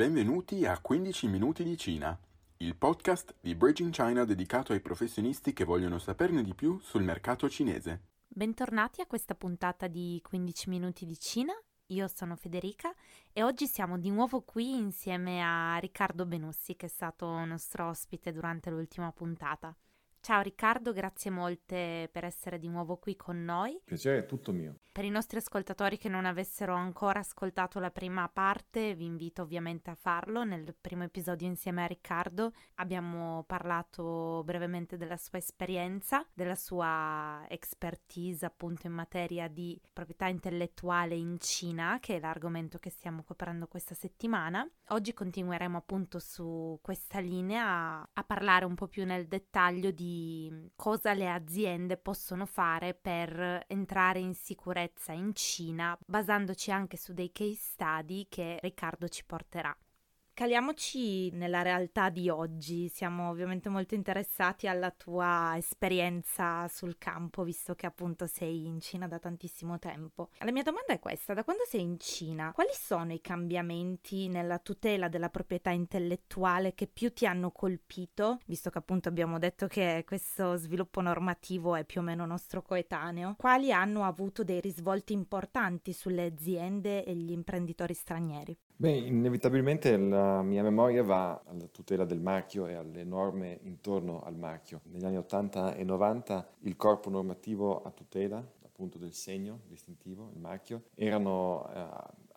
Benvenuti a 15 minuti di Cina, il podcast di Bridging China dedicato ai professionisti che vogliono saperne di più sul mercato cinese. Bentornati a questa puntata di 15 minuti di Cina. Io sono Federica e oggi siamo di nuovo qui insieme a Riccardo Benussi che è stato nostro ospite durante l'ultima puntata. Ciao Riccardo, grazie molte per essere di nuovo qui con noi. Piacere è tutto mio. Per i nostri ascoltatori che non avessero ancora ascoltato la prima parte, vi invito ovviamente a farlo. Nel primo episodio insieme a Riccardo abbiamo parlato brevemente della sua esperienza, della sua expertise appunto in materia di proprietà intellettuale in Cina, che è l'argomento che stiamo coprendo questa settimana. Oggi continueremo appunto su questa linea a, a parlare un po' più nel dettaglio di cosa le aziende possono fare per entrare in sicurezza in Cina, basandoci anche su dei case study che Riccardo ci porterà. Caliamoci nella realtà di oggi, siamo ovviamente molto interessati alla tua esperienza sul campo, visto che appunto sei in Cina da tantissimo tempo. La mia domanda è questa, da quando sei in Cina, quali sono i cambiamenti nella tutela della proprietà intellettuale che più ti hanno colpito, visto che appunto abbiamo detto che questo sviluppo normativo è più o meno nostro coetaneo, quali hanno avuto dei risvolti importanti sulle aziende e gli imprenditori stranieri? Beh, inevitabilmente la mia memoria va alla tutela del marchio e alle norme intorno al marchio. Negli anni 80 e 90 il corpo normativo a tutela appunto del segno distintivo, il marchio, erano eh,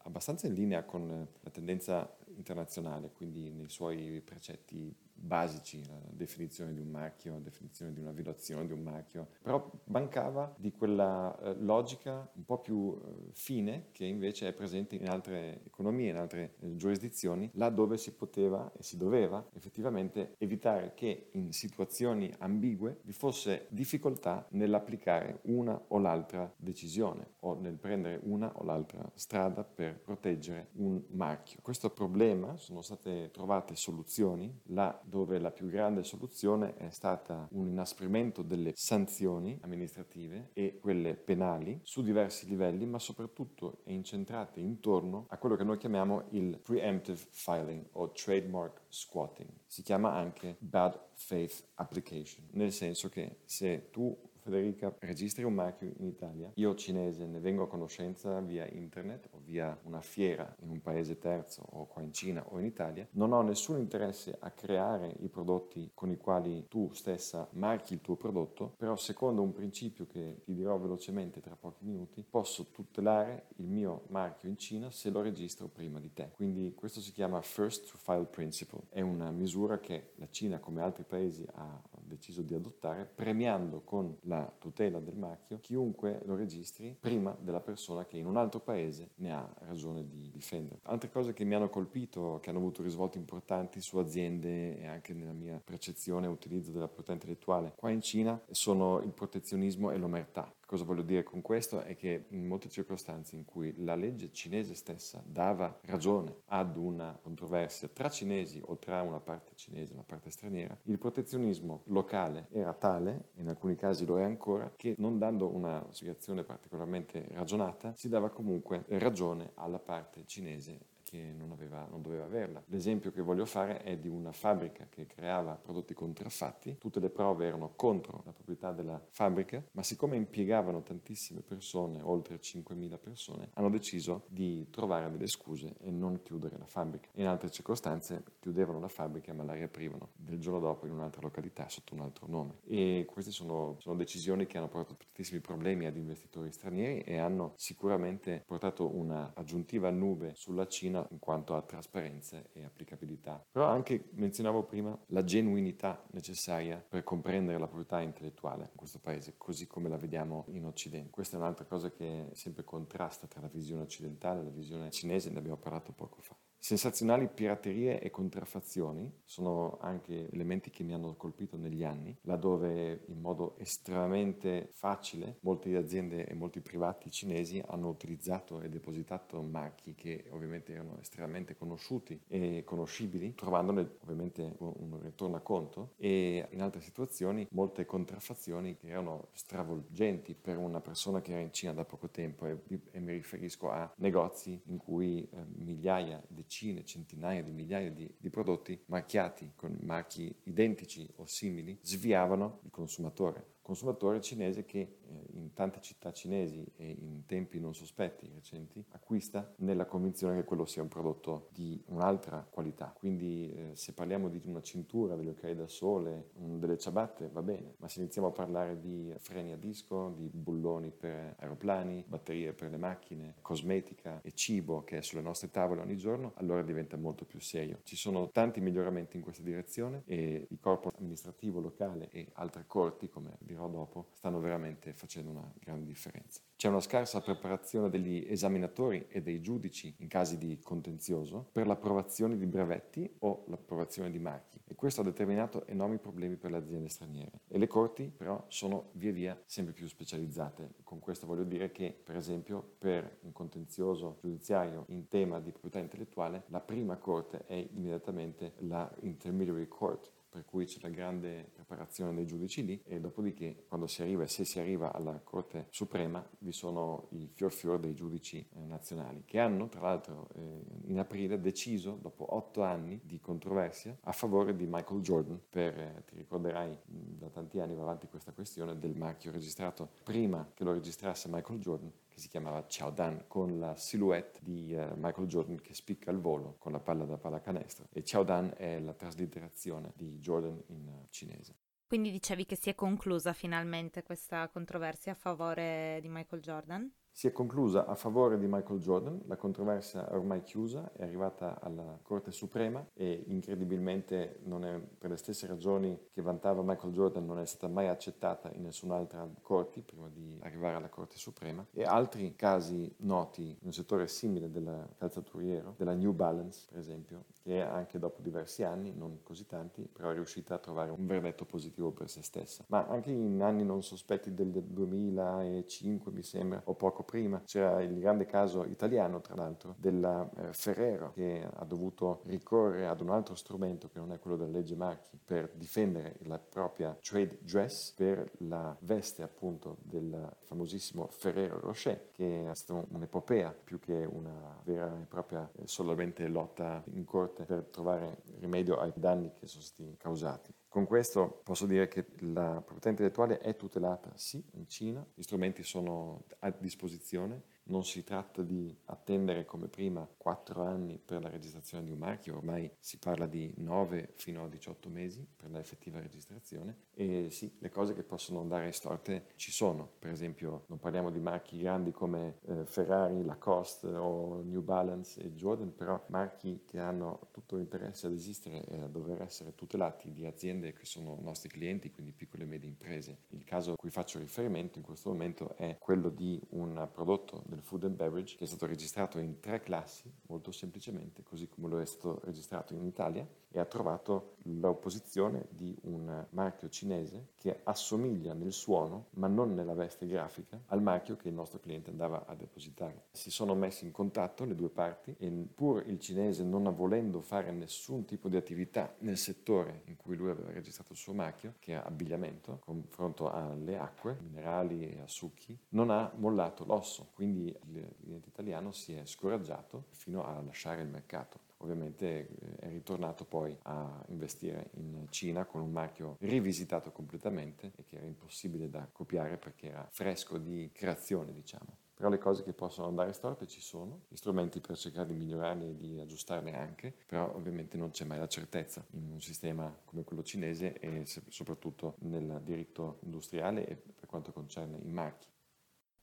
abbastanza in linea con la tendenza internazionale, quindi nei suoi precetti basici, la definizione di un marchio, la definizione di una violazione di un marchio, però mancava di quella eh, logica un po' più eh, fine che invece è presente in altre economie, in altre eh, giurisdizioni, là dove si poteva e si doveva effettivamente evitare che in situazioni ambigue vi fosse difficoltà nell'applicare una o l'altra decisione o nel prendere una o l'altra strada per proteggere un marchio. Questo problema sono state trovate soluzioni là dove la più grande soluzione è stata un inasprimento delle sanzioni amministrative e quelle penali su diversi livelli, ma soprattutto è incentrate intorno a quello che noi chiamiamo il preemptive filing o trademark squatting. Si chiama anche bad faith application, nel senso che se tu Federica, registri un marchio in Italia, io cinese ne vengo a conoscenza via internet o via una fiera in un paese terzo o qua in Cina o in Italia, non ho nessun interesse a creare i prodotti con i quali tu stessa marchi il tuo prodotto, però secondo un principio che ti dirò velocemente tra pochi minuti, posso tutelare il mio marchio in Cina se lo registro prima di te. Quindi questo si chiama First to File Principle, è una misura che la Cina come altri paesi ha deciso di adottare premiando con la la tutela del marchio chiunque lo registri prima della persona che in un altro paese ne ha ragione di difendere. Altre cose che mi hanno colpito, che hanno avuto risvolti importanti su aziende e anche nella mia percezione e utilizzo della proprietà intellettuale qua in Cina sono il protezionismo e l'omertà. Cosa voglio dire con questo? È che in molte circostanze in cui la legge cinese stessa dava ragione ad una controversia tra cinesi o tra una parte cinese e una parte straniera, il protezionismo locale era tale, in alcuni casi lo è ancora, che non dando una spiegazione particolarmente ragionata, si dava comunque ragione alla parte cinese che non, aveva, non, doveva averla. L'esempio che voglio fare è di una fabbrica che creava prodotti contraffatti, tutte le prove erano contro la proprietà della fabbrica, ma siccome impiegavano tantissime persone, oltre 5.000 persone, hanno deciso di trovare delle scuse e non chiudere la fabbrica. In altre circostanze chiudevano la fabbrica ma la riaprivano del giorno dopo in un'altra località sotto un altro nome. E queste sono, sono decisioni che hanno portato tantissimi problemi ad investitori stranieri e hanno sicuramente portato una aggiuntiva nube sulla Cina in quanto a trasparenza e applicabilità. Però anche, menzionavo prima, la genuinità necessaria per comprendere la proprietà intellettuale in questo paese, così come la vediamo in Occidente. Questa è un'altra cosa che sempre contrasta tra la visione occidentale e la visione cinese, ne abbiamo parlato poco fa. Sensazionali piraterie e contraffazioni sono anche elementi che mi hanno colpito negli anni, laddove in modo estremamente facile molte aziende e molti privati cinesi hanno utilizzato e depositato marchi che ovviamente erano estremamente conosciuti e conoscibili, trovandone ovviamente un ritorno a conto e in altre situazioni molte contraffazioni che erano stravolgenti per una persona che era in Cina da poco tempo e, e mi riferisco a negozi in cui eh, migliaia, decine decine, centinaia di migliaia di, di prodotti marchiati con marchi identici o simili sviavano il consumatore. Consumatore cinese che in tante città cinesi e in tempi non sospetti recenti acquista nella convinzione che quello sia un prodotto di un'altra qualità. Quindi eh, se parliamo di una cintura, delle occhiali da sole, delle ciabatte va bene, ma se iniziamo a parlare di freni a disco, di bulloni per aeroplani, batterie per le macchine, cosmetica e cibo che è sulle nostre tavole ogni giorno, allora diventa molto più serio. Ci sono tanti miglioramenti in questa direzione e il corpo amministrativo locale e altre corti come dirò dopo, stanno veramente facendo una grande differenza. C'è una scarsa preparazione degli esaminatori e dei giudici in casi di contenzioso per l'approvazione di brevetti o l'approvazione di marchi e questo ha determinato enormi problemi per le aziende straniere. E le corti però sono via via sempre più specializzate. Con questo voglio dire che per esempio per un contenzioso giudiziario in tema di proprietà intellettuale la prima corte è immediatamente la Intermediary Court per cui c'è la grande preparazione dei giudici lì e dopodiché quando si arriva e se si arriva alla Corte Suprema vi sono i fior fior dei giudici eh, nazionali che hanno tra l'altro eh, in aprile deciso dopo otto anni di controversia a favore di Michael Jordan per, eh, ti ricorderai da tanti anni va avanti questa questione del marchio registrato prima che lo registrasse Michael Jordan che si chiamava Ciao Dan, con la silhouette di uh, Michael Jordan che spicca al volo con la palla da pallacanestro. E Ciao Dan è la traslitterazione di Jordan in uh, cinese. Quindi dicevi che si è conclusa finalmente questa controversia a favore di Michael Jordan? Si è conclusa a favore di Michael Jordan, la controversia è ormai chiusa, è arrivata alla Corte Suprema e incredibilmente è, per le stesse ragioni che vantava Michael Jordan non è stata mai accettata in nessun'altra corte prima di arrivare alla Corte Suprema e altri casi noti in un settore simile del calzaturiero, della New Balance per esempio, che anche dopo diversi anni, non così tanti, però è riuscita a trovare un verdetto positivo per se stessa. Ma anche in anni non sospetti del 2005 mi sembra o poco poco prima c'era il grande caso italiano, tra l'altro, della eh, Ferrero che ha dovuto ricorrere ad un altro strumento che non è quello della legge marchi per difendere la propria trade dress per la veste appunto del famosissimo Ferrero Rocher che è stata un'epopea più che una vera e propria eh, solamente lotta in corte per trovare rimedio ai danni che sono stati causati. Con questo posso dire che la proprietà intellettuale è tutelata sì in Cina, gli strumenti sono a disposizione, non si tratta di attendere come prima 4 anni per la registrazione di un marchio, ormai si parla di 9 fino a 18 mesi per la effettiva registrazione e sì, le cose che possono andare storte ci sono, per esempio non parliamo di marchi grandi come eh, Ferrari, Lacoste o New Balance e Jordan, però marchi che hanno tutto l'interesse ad esistere e a dover essere tutelati di aziende che sono nostri clienti, quindi piccole e medie imprese. Il caso a cui faccio riferimento in questo momento è quello di un prodotto del food and beverage che è stato registrato in tre classi, molto semplicemente, così come lo è stato registrato in Italia, e ha trovato l'opposizione di un marchio cinese che assomiglia nel suono, ma non nella veste grafica, al marchio che il nostro cliente andava a depositare. Si sono messi in contatto le due parti e pur il cinese non volendo fare nessun tipo di attività nel settore in cui lui aveva registrato il suo marchio, che è abbigliamento, confronto alle acque, minerali e a succhi, non ha mollato l'osso, quindi il cliente italiano si è scoraggiato fino a lasciare il mercato ovviamente eh, è ritornato poi a investire in Cina con un marchio rivisitato completamente e che era impossibile da copiare perché era fresco di creazione, diciamo. Però le cose che possono andare storte ci sono, gli strumenti per cercare di migliorarle e di aggiustarle anche, però ovviamente non c'è mai la certezza in un sistema come quello cinese e soprattutto nel diritto industriale e per quanto concerne i marchi.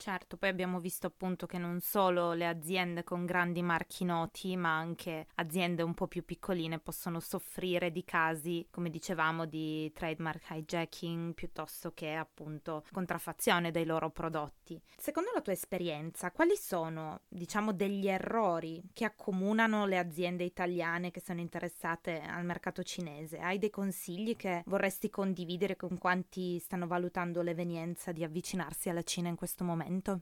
Certo, poi abbiamo visto appunto che non solo le aziende con grandi marchi noti, ma anche aziende un po' più piccoline possono soffrire di casi, come dicevamo, di trademark hijacking piuttosto che appunto contraffazione dei loro prodotti. Secondo la tua esperienza, quali sono, diciamo, degli errori che accomunano le aziende italiane che sono interessate al mercato cinese? Hai dei consigli che vorresti condividere con quanti stanno valutando l'evenienza di avvicinarsi alla Cina in questo momento? Momento?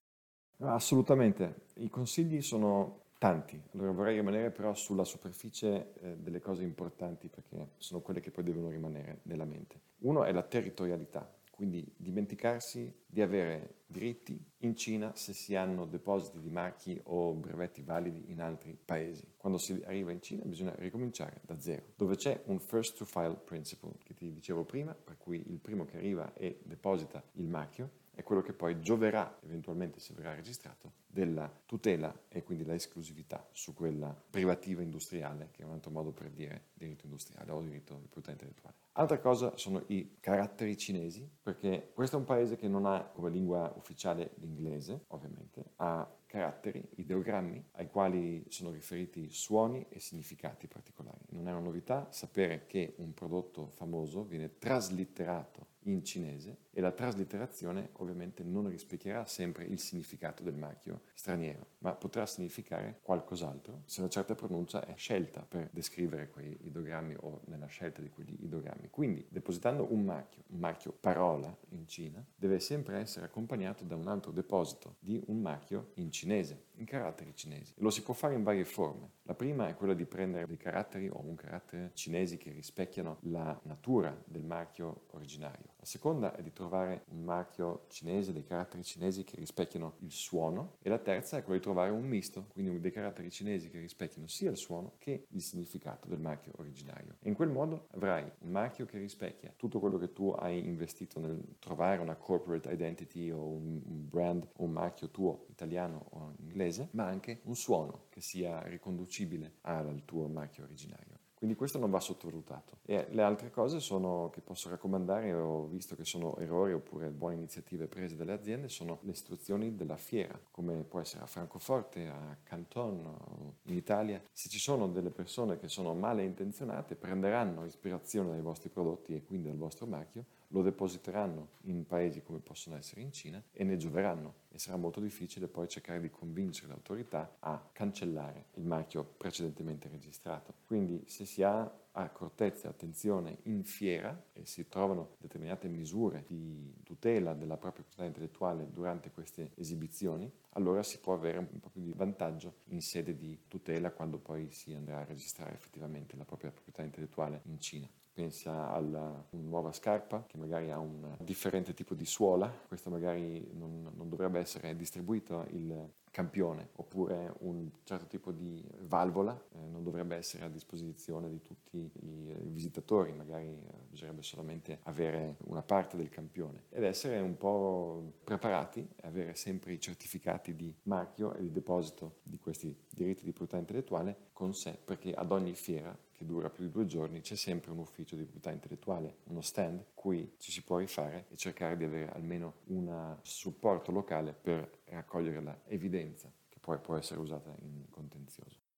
Assolutamente, i consigli sono tanti, allora vorrei rimanere però sulla superficie eh, delle cose importanti perché sono quelle che poi devono rimanere nella mente. Uno è la territorialità, quindi dimenticarsi di avere diritti in Cina se si hanno depositi di marchi o brevetti validi in altri paesi. Quando si arriva in Cina bisogna ricominciare da zero, dove c'è un first to file principle che ti dicevo prima, per cui il primo che arriva e deposita il marchio quello che poi gioverà, eventualmente se verrà registrato, della tutela e quindi la esclusività su quella privativa industriale, che è un altro modo per dire diritto industriale o diritto di proprietà intellettuale. Altra cosa sono i caratteri cinesi, perché questo è un paese che non ha come lingua ufficiale l'inglese, ovviamente, ha caratteri, ideogrammi, ai quali sono riferiti suoni e significati particolari. Non è una novità sapere che un prodotto famoso viene traslitterato in cinese e la traslitterazione ovviamente non rispecchierà sempre il significato del marchio straniero, ma potrà significare qualcos'altro se una certa pronuncia è scelta per descrivere quei idogrammi o nella scelta di quegli idogrammi. Quindi, depositando un marchio, un marchio parola in Cina, deve sempre essere accompagnato da un altro deposito di un marchio in cinese, in caratteri cinesi. Lo si può fare in varie forme. La prima è quella di prendere dei caratteri o un carattere cinesi che rispecchiano la natura del marchio originario. La seconda è di trovare un marchio cinese, dei caratteri cinesi che rispecchiano il suono e la terza è quella di trovare un misto, quindi dei caratteri cinesi che rispecchiano sia il suono che il significato del marchio originario. E in quel modo avrai un marchio che rispecchia tutto quello che tu hai investito nel trovare una corporate identity o un brand o un marchio tuo italiano o inglese, ma anche un suono che sia riconducibile al tuo marchio originario. Quindi questo non va sottovalutato. E le altre cose sono, che posso raccomandare, ho visto che sono errori oppure buone iniziative prese dalle aziende, sono le istruzioni della fiera, come può essere a Francoforte, a Canton, in Italia. Se ci sono delle persone che sono male intenzionate, prenderanno ispirazione dai vostri prodotti e quindi dal vostro marchio, lo depositeranno in paesi come possono essere in Cina e ne gioveranno e sarà molto difficile poi cercare di convincere le autorità a cancellare il marchio precedentemente registrato. Quindi se si ha accortezza e attenzione in fiera e si trovano determinate misure di tutela della propria proprietà intellettuale durante queste esibizioni, allora si può avere un po' più di vantaggio in sede di tutela quando poi si andrà a registrare effettivamente la propria proprietà intellettuale in Cina pensa a una nuova scarpa che magari ha un differente tipo di suola, questo magari non, non dovrebbe essere distribuito il campione oppure un certo tipo di valvola eh, non dovrebbe essere a disposizione di tutti i, i visitatori, magari eh, bisognerebbe solamente avere una parte del campione ed essere un po' preparati avere sempre i certificati di marchio e di deposito di questi diritti di proprietà intellettuale con sé perché ad ogni fiera che dura più di due giorni, c'è sempre un ufficio di proprietà intellettuale, uno stand, cui ci si può rifare e cercare di avere almeno un supporto locale per raccogliere l'evidenza che poi può essere usata in contenzioso.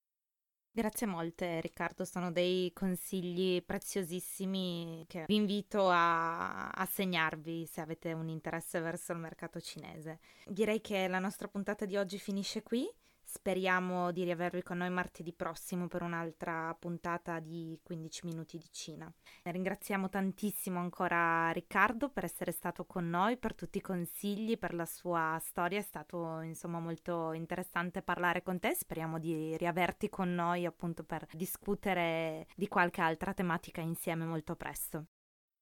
Grazie molte Riccardo, sono dei consigli preziosissimi che vi invito a, a, segnarvi se avete un interesse verso il mercato cinese. Direi che la nostra puntata di oggi finisce qui. Speriamo di riavervi con noi martedì prossimo per un'altra puntata di 15 minuti di Cina. Ringraziamo tantissimo ancora Riccardo per essere stato con noi, per tutti i consigli, per la sua storia. È stato insomma molto interessante parlare con te. Speriamo di riaverti con noi appunto per discutere di qualche altra tematica insieme molto presto.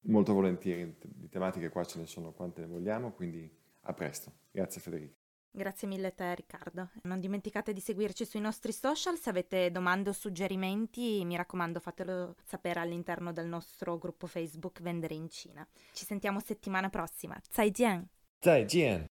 Molto volentieri, di tematiche qua ce ne sono quante ne vogliamo, quindi a presto. Grazie Federica. Grazie mille a te Riccardo. Non dimenticate di seguirci sui nostri social, se avete domande o suggerimenti mi raccomando fatelo sapere all'interno del nostro gruppo Facebook Vendere in Cina. Ci sentiamo settimana prossima. Zaijian! Zaijian!